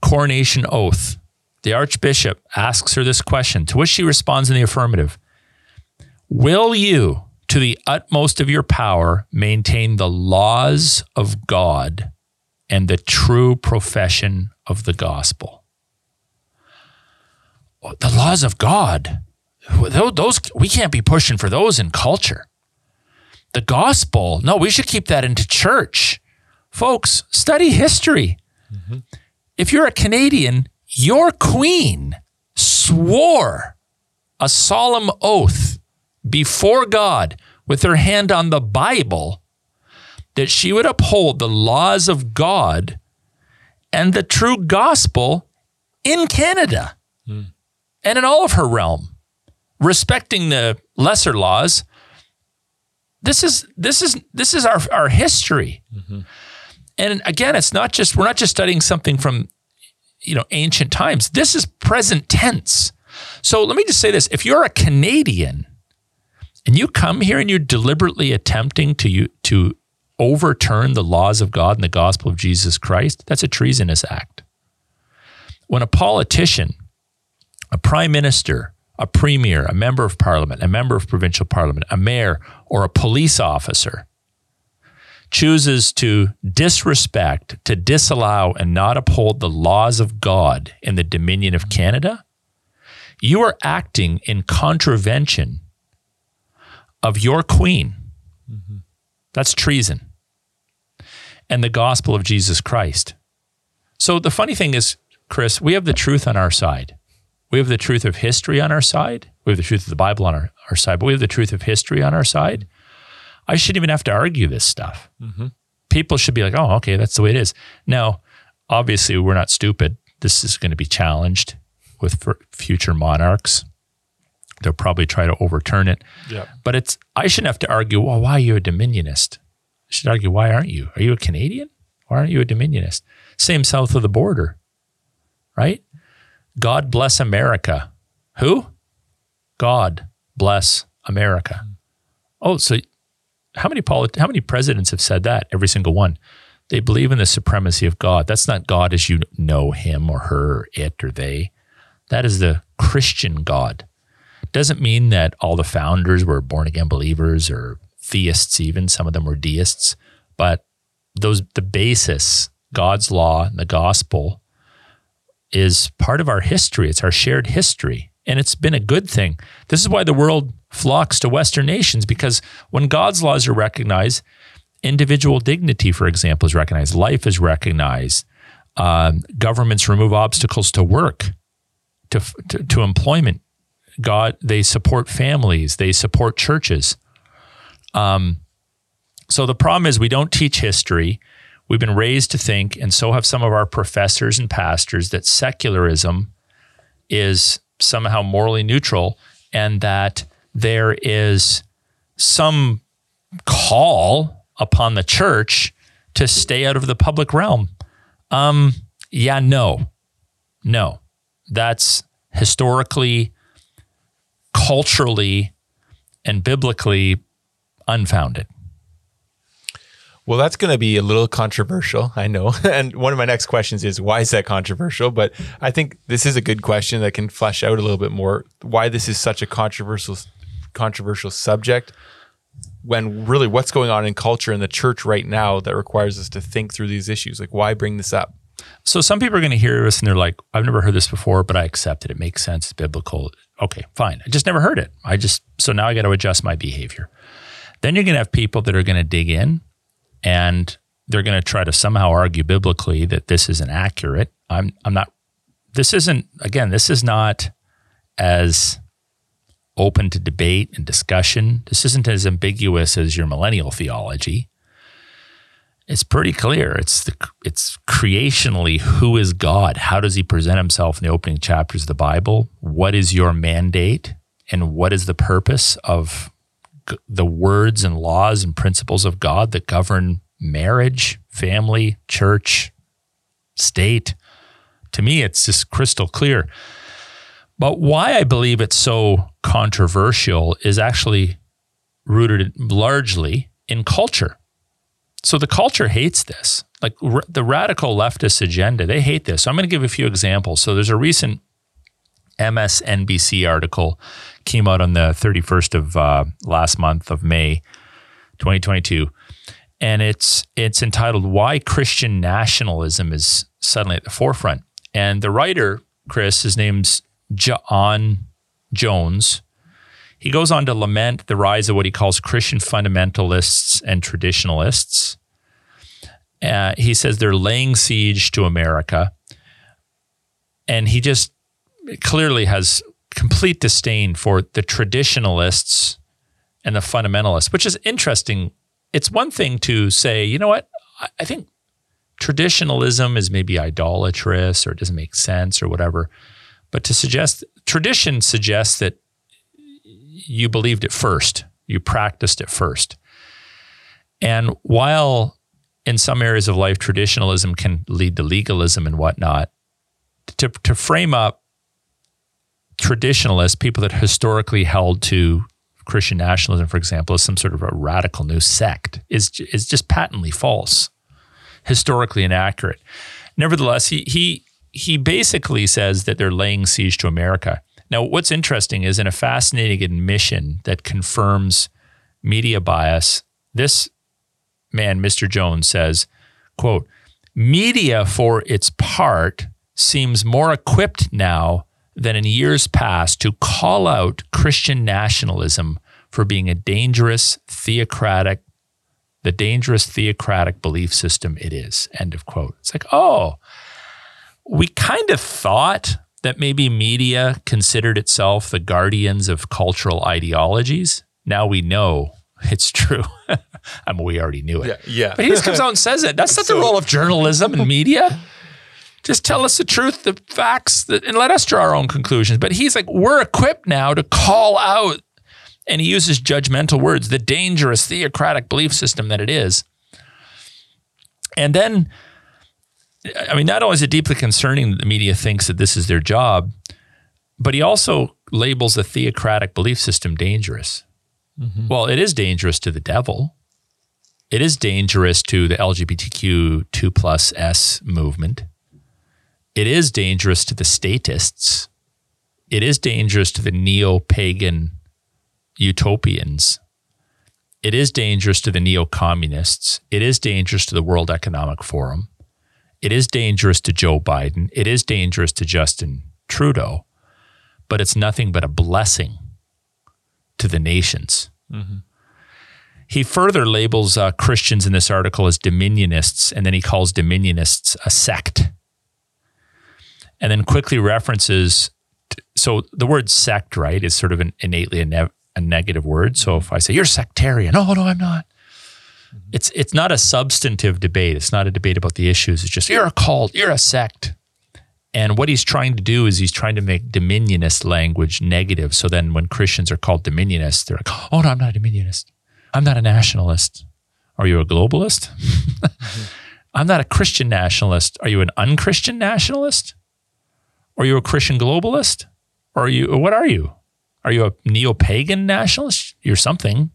coronation oath. The Archbishop asks her this question, to which she responds in the affirmative Will you to the utmost of your power, maintain the laws of God and the true profession of the gospel. The laws of God, those we can't be pushing for those in culture. The gospel, no, we should keep that into church. Folks, study history. Mm-hmm. If you're a Canadian, your queen swore a solemn oath before God with her hand on the Bible that she would uphold the laws of God and the true gospel in Canada mm. and in all of her realm, respecting the lesser laws. This is this is this is our our history. Mm-hmm. And again, it's not just we're not just studying something from you know ancient times. This is present tense. So let me just say this: if you're a Canadian and you come here and you're deliberately attempting to you to overturn the laws of God and the gospel of Jesus Christ, that's a treasonous act. When a politician, a prime minister, a premier, a member of parliament, a member of provincial parliament, a mayor, or a police officer chooses to disrespect, to disallow, and not uphold the laws of God in the Dominion of Canada, you are acting in contravention of your queen. Mm-hmm. That's treason. And the gospel of Jesus Christ. So the funny thing is, Chris, we have the truth on our side. We have the truth of history on our side. We have the truth of the Bible on our, our side, but we have the truth of history on our side. I shouldn't even have to argue this stuff. Mm-hmm. People should be like, oh, okay, that's the way it is. Now, obviously, we're not stupid. This is going to be challenged with future monarchs. They'll probably try to overturn it. Yeah. But it's I shouldn't have to argue, well, why are you a dominionist? I should argue, why aren't you? Are you a Canadian? Why aren't you a dominionist? Same south of the border, right? God bless America. Who? God bless America. Oh, so how many polit- how many presidents have said that? Every single one. They believe in the supremacy of God. That's not God as you know him or her, or it or they. That is the Christian God. Doesn't mean that all the founders were born again believers or theists, even some of them were deists, but those the basis, God's law and the gospel, is part of our history. It's our shared history. And it's been a good thing. This is why the world flocks to Western nations, because when God's laws are recognized, individual dignity, for example, is recognized, life is recognized, um, governments remove obstacles to work, to, to, to employment. God, they support families, they support churches. Um, so the problem is we don't teach history. We've been raised to think, and so have some of our professors and pastors, that secularism is somehow morally neutral and that there is some call upon the church to stay out of the public realm. Um, yeah, no, no. That's historically culturally and biblically unfounded.
Well, that's going to be a little controversial, I know. And one of my next questions is why is that controversial? But I think this is a good question that can flesh out a little bit more why this is such a controversial controversial subject when really what's going on in culture in the church right now that requires us to think through these issues. Like why bring this up?
So some people are going to hear this and they're like, I've never heard this before, but I accept it. It makes sense. It's biblical okay, fine. I just never heard it. I just, so now I got to adjust my behavior. Then you're going to have people that are going to dig in and they're going to try to somehow argue biblically that this isn't accurate. I'm, I'm not, this isn't, again, this is not as open to debate and discussion. This isn't as ambiguous as your millennial theology it's pretty clear. It's the it's creationally who is God? How does he present himself in the opening chapters of the Bible? What is your mandate and what is the purpose of the words and laws and principles of God that govern marriage, family, church, state? To me, it's just crystal clear. But why I believe it's so controversial is actually rooted largely in culture. So the culture hates this. Like r- the radical leftist agenda, they hate this. So I'm going to give a few examples. So there's a recent MSNBC article came out on the 31st of uh, last month of May 2022 and it's it's entitled "Why Christian Nationalism is Suddenly at the Forefront." And the writer, Chris, his name's John Jones. He goes on to lament the rise of what he calls Christian fundamentalists and traditionalists. Uh, he says they're laying siege to America, and he just clearly has complete disdain for the traditionalists and the fundamentalists, which is interesting it's one thing to say, you know what, I think traditionalism is maybe idolatrous or it doesn't make sense or whatever. But to suggest tradition suggests that you believed it first, you practiced it first. And while in some areas of life, traditionalism can lead to legalism and whatnot, to, to frame up traditionalists, people that historically held to Christian nationalism, for example, as some sort of a radical new sect is is just patently false, historically inaccurate. Nevertheless, he he he basically says that they're laying siege to America. Now, what's interesting is in a fascinating admission that confirms media bias, this man, Mr. Jones, says, quote, media for its part seems more equipped now than in years past to call out Christian nationalism for being a dangerous theocratic, the dangerous theocratic belief system it is. End of quote. It's like, oh, we kind of thought that maybe media considered itself the guardians of cultural ideologies. Now we know it's true. I mean, we already knew it.
Yeah. yeah.
But he just comes out and says it. That's not so, the role of journalism and media just tell us the truth, the facts, and let us draw our own conclusions. But he's like, we're equipped now to call out, and he uses judgmental words, the dangerous theocratic belief system that it is. And then, I mean, not only is it deeply concerning that the media thinks that this is their job, but he also labels the theocratic belief system dangerous. Mm-hmm. Well, it is dangerous to the devil. It is dangerous to the LGBTQ 2 plus S movement. It is dangerous to the statists. It is dangerous to the neo pagan utopians. It is dangerous to the neo communists. It is dangerous to the World Economic Forum. It is dangerous to Joe Biden. It is dangerous to Justin Trudeau. But it's nothing but a blessing to the nations. Mm-hmm. He further labels uh, Christians in this article as dominionists, and then he calls dominionists a sect and then quickly references. So the word sect, right, is sort of an innately a, ne- a negative word. So if I say you're sectarian, oh no, I'm not. Mm-hmm. It's it's not a substantive debate. It's not a debate about the issues. It's just you're a cult, you're a sect. And what he's trying to do is he's trying to make dominionist language negative. So then when Christians are called dominionists, they're like, oh no, I'm not a dominionist. I'm not a nationalist. Are you a globalist? mm-hmm. I'm not a Christian nationalist. Are you an unchristian nationalist? Are you a Christian globalist? Or are you what are you? Are you a neo-pagan nationalist? You're something.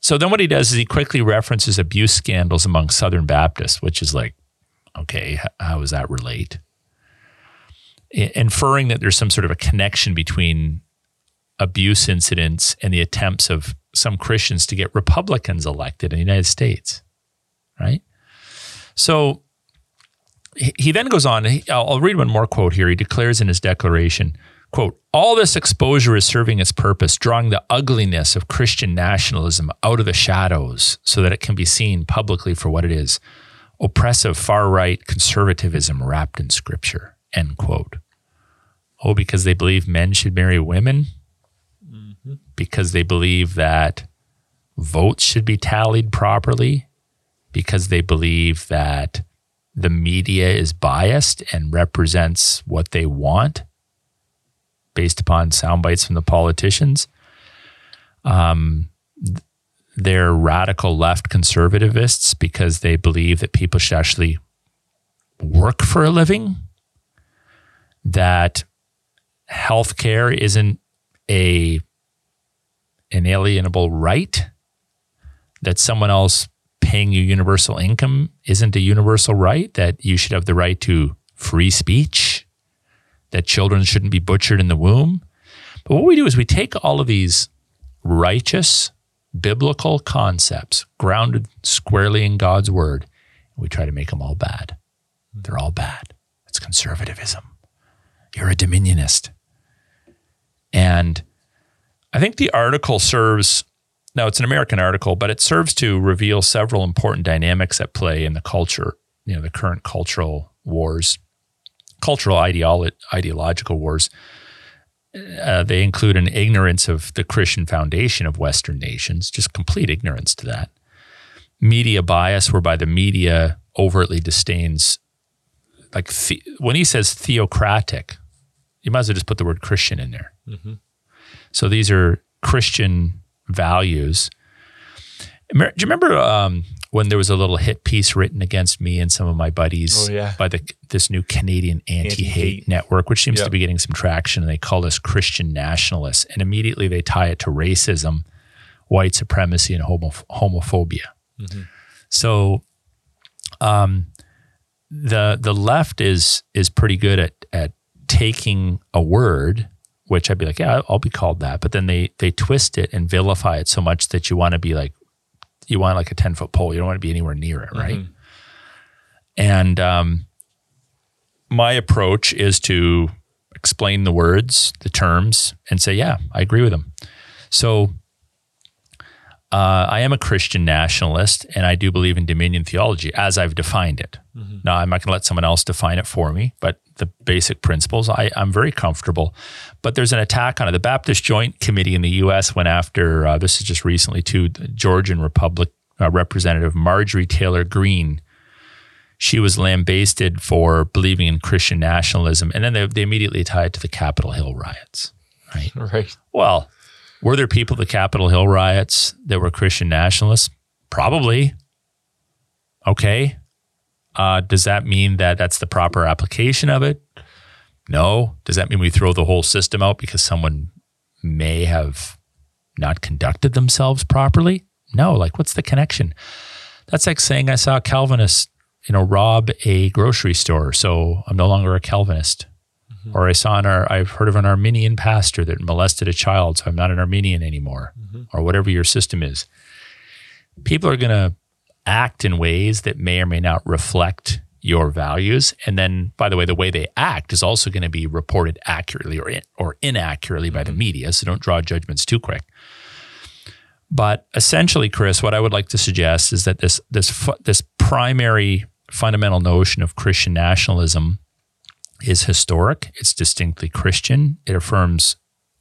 So then what he does is he quickly references abuse scandals among Southern Baptists, which is like, okay, how does that relate? Inferring that there's some sort of a connection between abuse incidents and the attempts of some Christians to get Republicans elected in the United States, right? So he then goes on, I'll read one more quote here. He declares in his declaration, quote, all this exposure is serving its purpose, drawing the ugliness of Christian nationalism out of the shadows so that it can be seen publicly for what it is oppressive far right conservatism wrapped in scripture, end quote. Oh, because they believe men should marry women? Mm-hmm. Because they believe that votes should be tallied properly? Because they believe that the media is biased and represents what they want based upon sound bites from the politicians. Um, they're radical left conservativists because they believe that people should actually work for a living, that healthcare isn't a inalienable right, that someone else paying you universal income isn't a universal right, that you should have the right to free speech, that children shouldn't be butchered in the womb. But what we do is we take all of these righteous biblical concepts grounded squarely in God's word, and we try to make them all bad. They're all bad. It's conservatism. You're a dominionist. And I think the article serves, now it's an American article, but it serves to reveal several important dynamics at play in the culture, you know, the current cultural wars, cultural ideolo- ideological wars. Uh, they include an ignorance of the Christian foundation of Western nations, just complete ignorance to that. Media bias, whereby the media overtly disdains, like the, when he says theocratic, you might as well just put the word Christian in there. Mm-hmm. So these are Christian values. Do you remember um, when there was a little hit piece written against me and some of my buddies
oh, yeah.
by the this new Canadian anti-hate, network, which seems yep. to be getting some traction, and they call us Christian nationalists, and immediately they tie it to racism, white supremacy, and homo- homophobia. Mm-hmm. So, um, the the left is is pretty good at at taking a word which I'd be like, yeah, I'll be called that. But then they they twist it and vilify it so much that you want to be like, you want like a ten foot pole. You don't want to be anywhere near it, right? Mm-hmm. And um, my approach is to explain the words, the terms, and say, yeah, I agree with them. So uh, I am a Christian nationalist, and I do believe in dominion theology as I've defined it. Mm-hmm. Now, I'm not going to let someone else define it for me, but the basic principles. I, am very comfortable. But there's an attack on it. The Baptist Joint Committee in the U.S. went after, uh, this is just recently to Georgian Republic uh, Representative Marjorie Taylor Greene. She was lambasted for believing in Christian nationalism. And then they, they immediately tied it to the Capitol Hill riots. Right.
Right.
Well, were there people at the Capitol Hill riots that were Christian nationalists? Probably. Okay. Uh, does that mean that that's the proper application of it? No. Does that mean we throw the whole system out because someone may have not conducted themselves properly? No. Like, what's the connection? That's like saying I saw a Calvinist, you know, rob a grocery store, so I'm no longer a Calvinist. Mm-hmm. Or I saw an, I've heard of an Arminian pastor that molested a child, so I'm not an Arminian anymore, mm-hmm. or whatever your system is. People are going to act in ways that may or may not reflect your values. And then, by the way, the way they act is also going to be reported accurately or, in, or inaccurately mm-hmm. by the mm-hmm. media. So don't draw judgments too quick. But essentially, Chris, what I would like to suggest is that this this this primary fundamental notion of Christian nationalism is historic. It's distinctly Christian. It affirms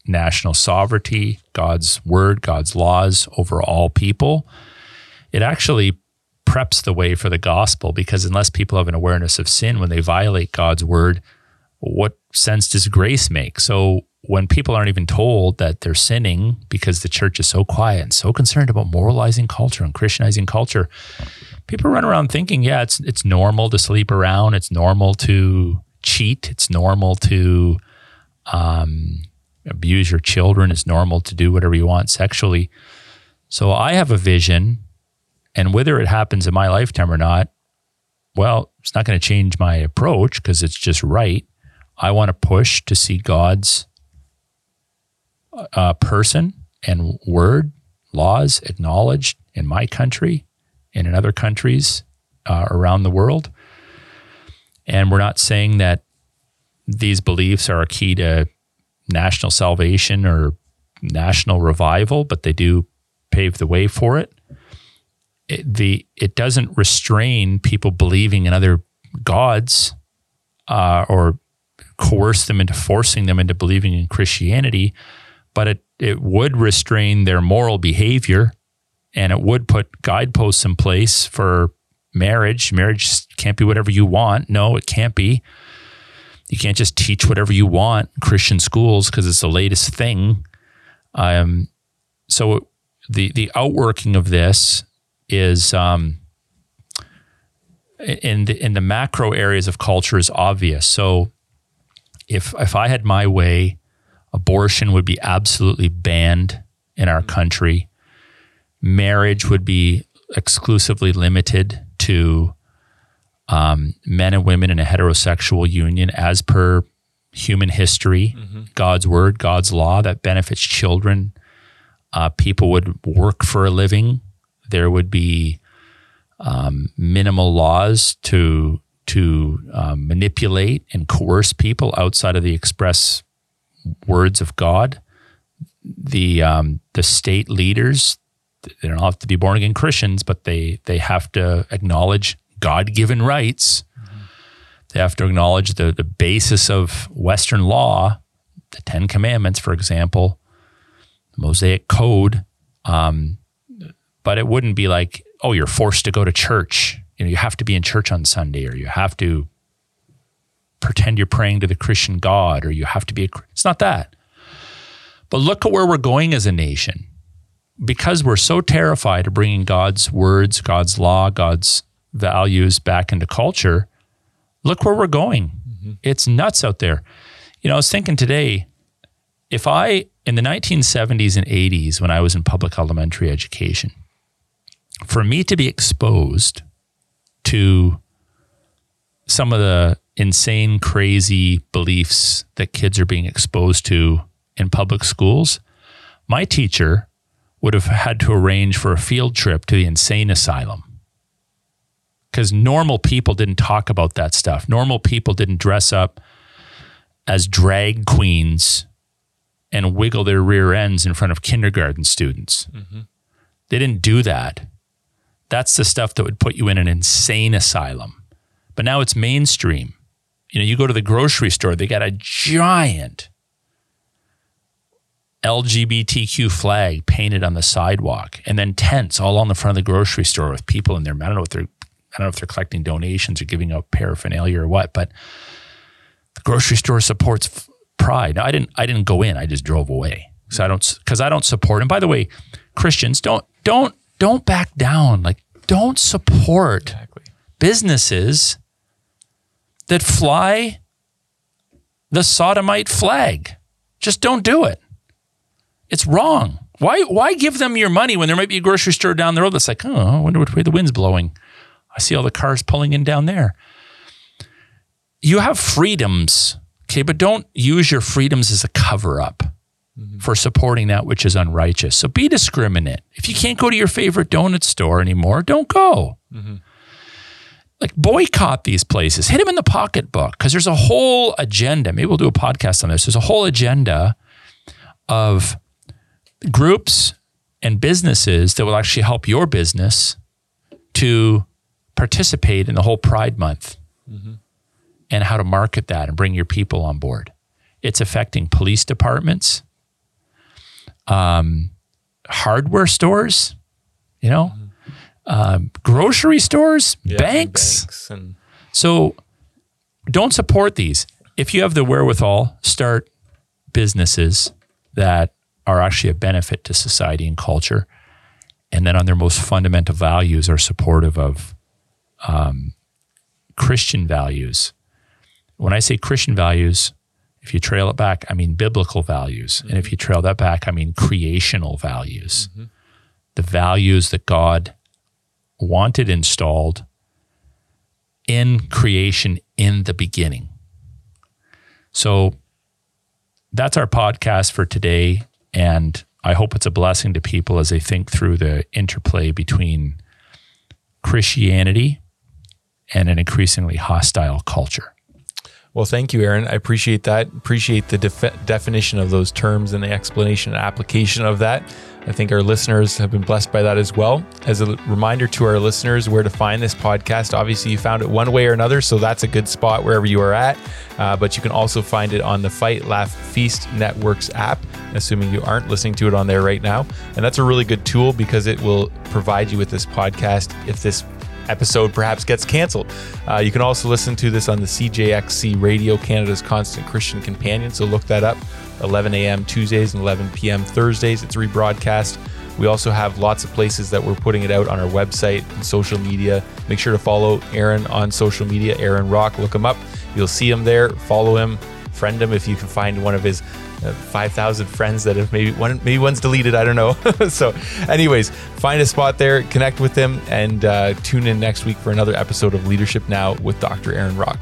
national sovereignty, God's word, God's laws over all people. It actually preps the way for the gospel because unless people have an awareness of sin when they violate God's word, what sense does grace make? So when people aren't even told that they're sinning because the church is so quiet and so concerned about moralizing culture and Christianizing culture, people run around thinking, yeah, it's it's normal to sleep around, it's normal to cheat, it's normal to um, abuse your children, it's normal to do whatever you want sexually. So I have a vision and whether it happens in my lifetime or not, well, it's not going to change my approach because it's just right. I want to push to see God's uh, person and word, laws acknowledged in my country and in other countries uh, around the world. And we're not saying that these beliefs are a key to national salvation or national revival, but they do pave the way for it it, the it doesn't restrain people believing in other gods uh, or coerce them into forcing them into believing in Christianity, but it it would restrain their moral behavior, and it would put guideposts in place for marriage. Marriage can't be whatever you want. No, it can't be. You can't just teach whatever you want Christian schools because it's the latest thing. Um, so the the outworking of this is um, in the in the macro areas of culture is obvious. So if if I had my way, abortion would be absolutely banned in our country. Marriage would be exclusively limited to um, men and women in a heterosexual union as per human history, God's word, God's law that benefits children. Uh, people would work for a living. There would be um, minimal laws to to um, manipulate and coerce people outside of the express words of God. The um, the state leaders they don't have to be born again Christians, but they they have to acknowledge God given rights. They have to acknowledge the the basis of Western law, the Ten Commandments, for example, the Mosaic Code. Um, but it wouldn't be like, oh, you're forced to go to church. You know, you have to be in church on Sunday, or you have to pretend you're praying to the Christian God, or you have to be. A, it's not that. But look at where we're going as a nation because we're so terrified of bringing God's words, God's law, God's values back into culture, look where we're going. Mm-hmm. It's nuts out there. You know, I was thinking today, if I, in the 1970s and 80s, when I was in public elementary education, for me to be exposed to some of the insane, crazy beliefs that kids are being exposed to in public schools, my teacher would have had to arrange for a field trip to the insane asylum. Because normal people didn't talk about that stuff. Normal people didn't dress up as drag queens and wiggle their rear ends in front of kindergarten students. Mm-hmm. They didn't do that. That's the stuff that would put you in an insane asylum. But now it's mainstream. You know, you go to the grocery store, they got a giant LGBTQ flag painted on the sidewalk, and then tents all on the front of the grocery store with people in there. I don't know if they're I don't know if they're collecting donations or giving out paraphernalia or what, but the grocery store supports pride. Now, I didn't I didn't go in. I just drove away. So I don't because I don't support. And by the way, Christians don't don't don't back down. Like don't support exactly. businesses that fly the sodomite flag. Just don't do it. It's wrong. Why why give them your money when there might be a grocery store down the road that's like, oh, I wonder which way the wind's blowing. I see all the cars pulling in down there. You have freedoms, okay, but don't use your freedoms as a cover up mm-hmm. for supporting that which is unrighteous. So be discriminate. If you can't go to your favorite donut store anymore, don't go. Mm-hmm. Like boycott these places, hit them in the pocketbook because there's a whole agenda. Maybe we'll do a podcast on this. There's a whole agenda of groups and businesses that will actually help your business to participate in the whole Pride Month mm-hmm. and how to market that and bring your people on board. It's affecting police departments, um, hardware stores, you know, mm-hmm. um, grocery stores, yeah, banks. banks and- so don't support these. If you have the wherewithal, start businesses that are actually a benefit to society and culture. And then on their most fundamental values are supportive of um, Christian values. When I say Christian values, if you trail it back, I mean biblical values. Mm-hmm. And if you trail that back, I mean creational values. Mm-hmm. The values that God wanted installed in creation in the beginning. So that's our podcast for today. And I hope it's a blessing to people as they think through the interplay between Christianity and an increasingly hostile culture.
Well, thank you, Aaron. I appreciate that. Appreciate the def- definition of those terms and the explanation and application of that. I think our listeners have been blessed by that as well. As a reminder to our listeners where to find this podcast, obviously you found it one way or another, so that's a good spot wherever you are at. Uh, but you can also find it on the Fight Laugh Feast Networks app, assuming you aren't listening to it on there right now. And that's a really good tool because it will provide you with this podcast if this episode perhaps gets canceled. Uh, you can also listen to this on the CJXC Radio, Canada's constant Christian companion. So look that up 11 a.m. Tuesdays and 11 p.m. Thursdays. It's rebroadcast. We also have lots of places that we're putting it out on our website and social media. Make sure to follow Aaron on social media, Aaron Rock. Look him up. You'll see him there. Follow him, friend him if you can find one of his 5,000 friends that have maybe one, maybe one's deleted. I don't know. so, anyways, find a spot there, connect with them, and uh, tune in next week for another episode of Leadership Now with Dr. Aaron Rock.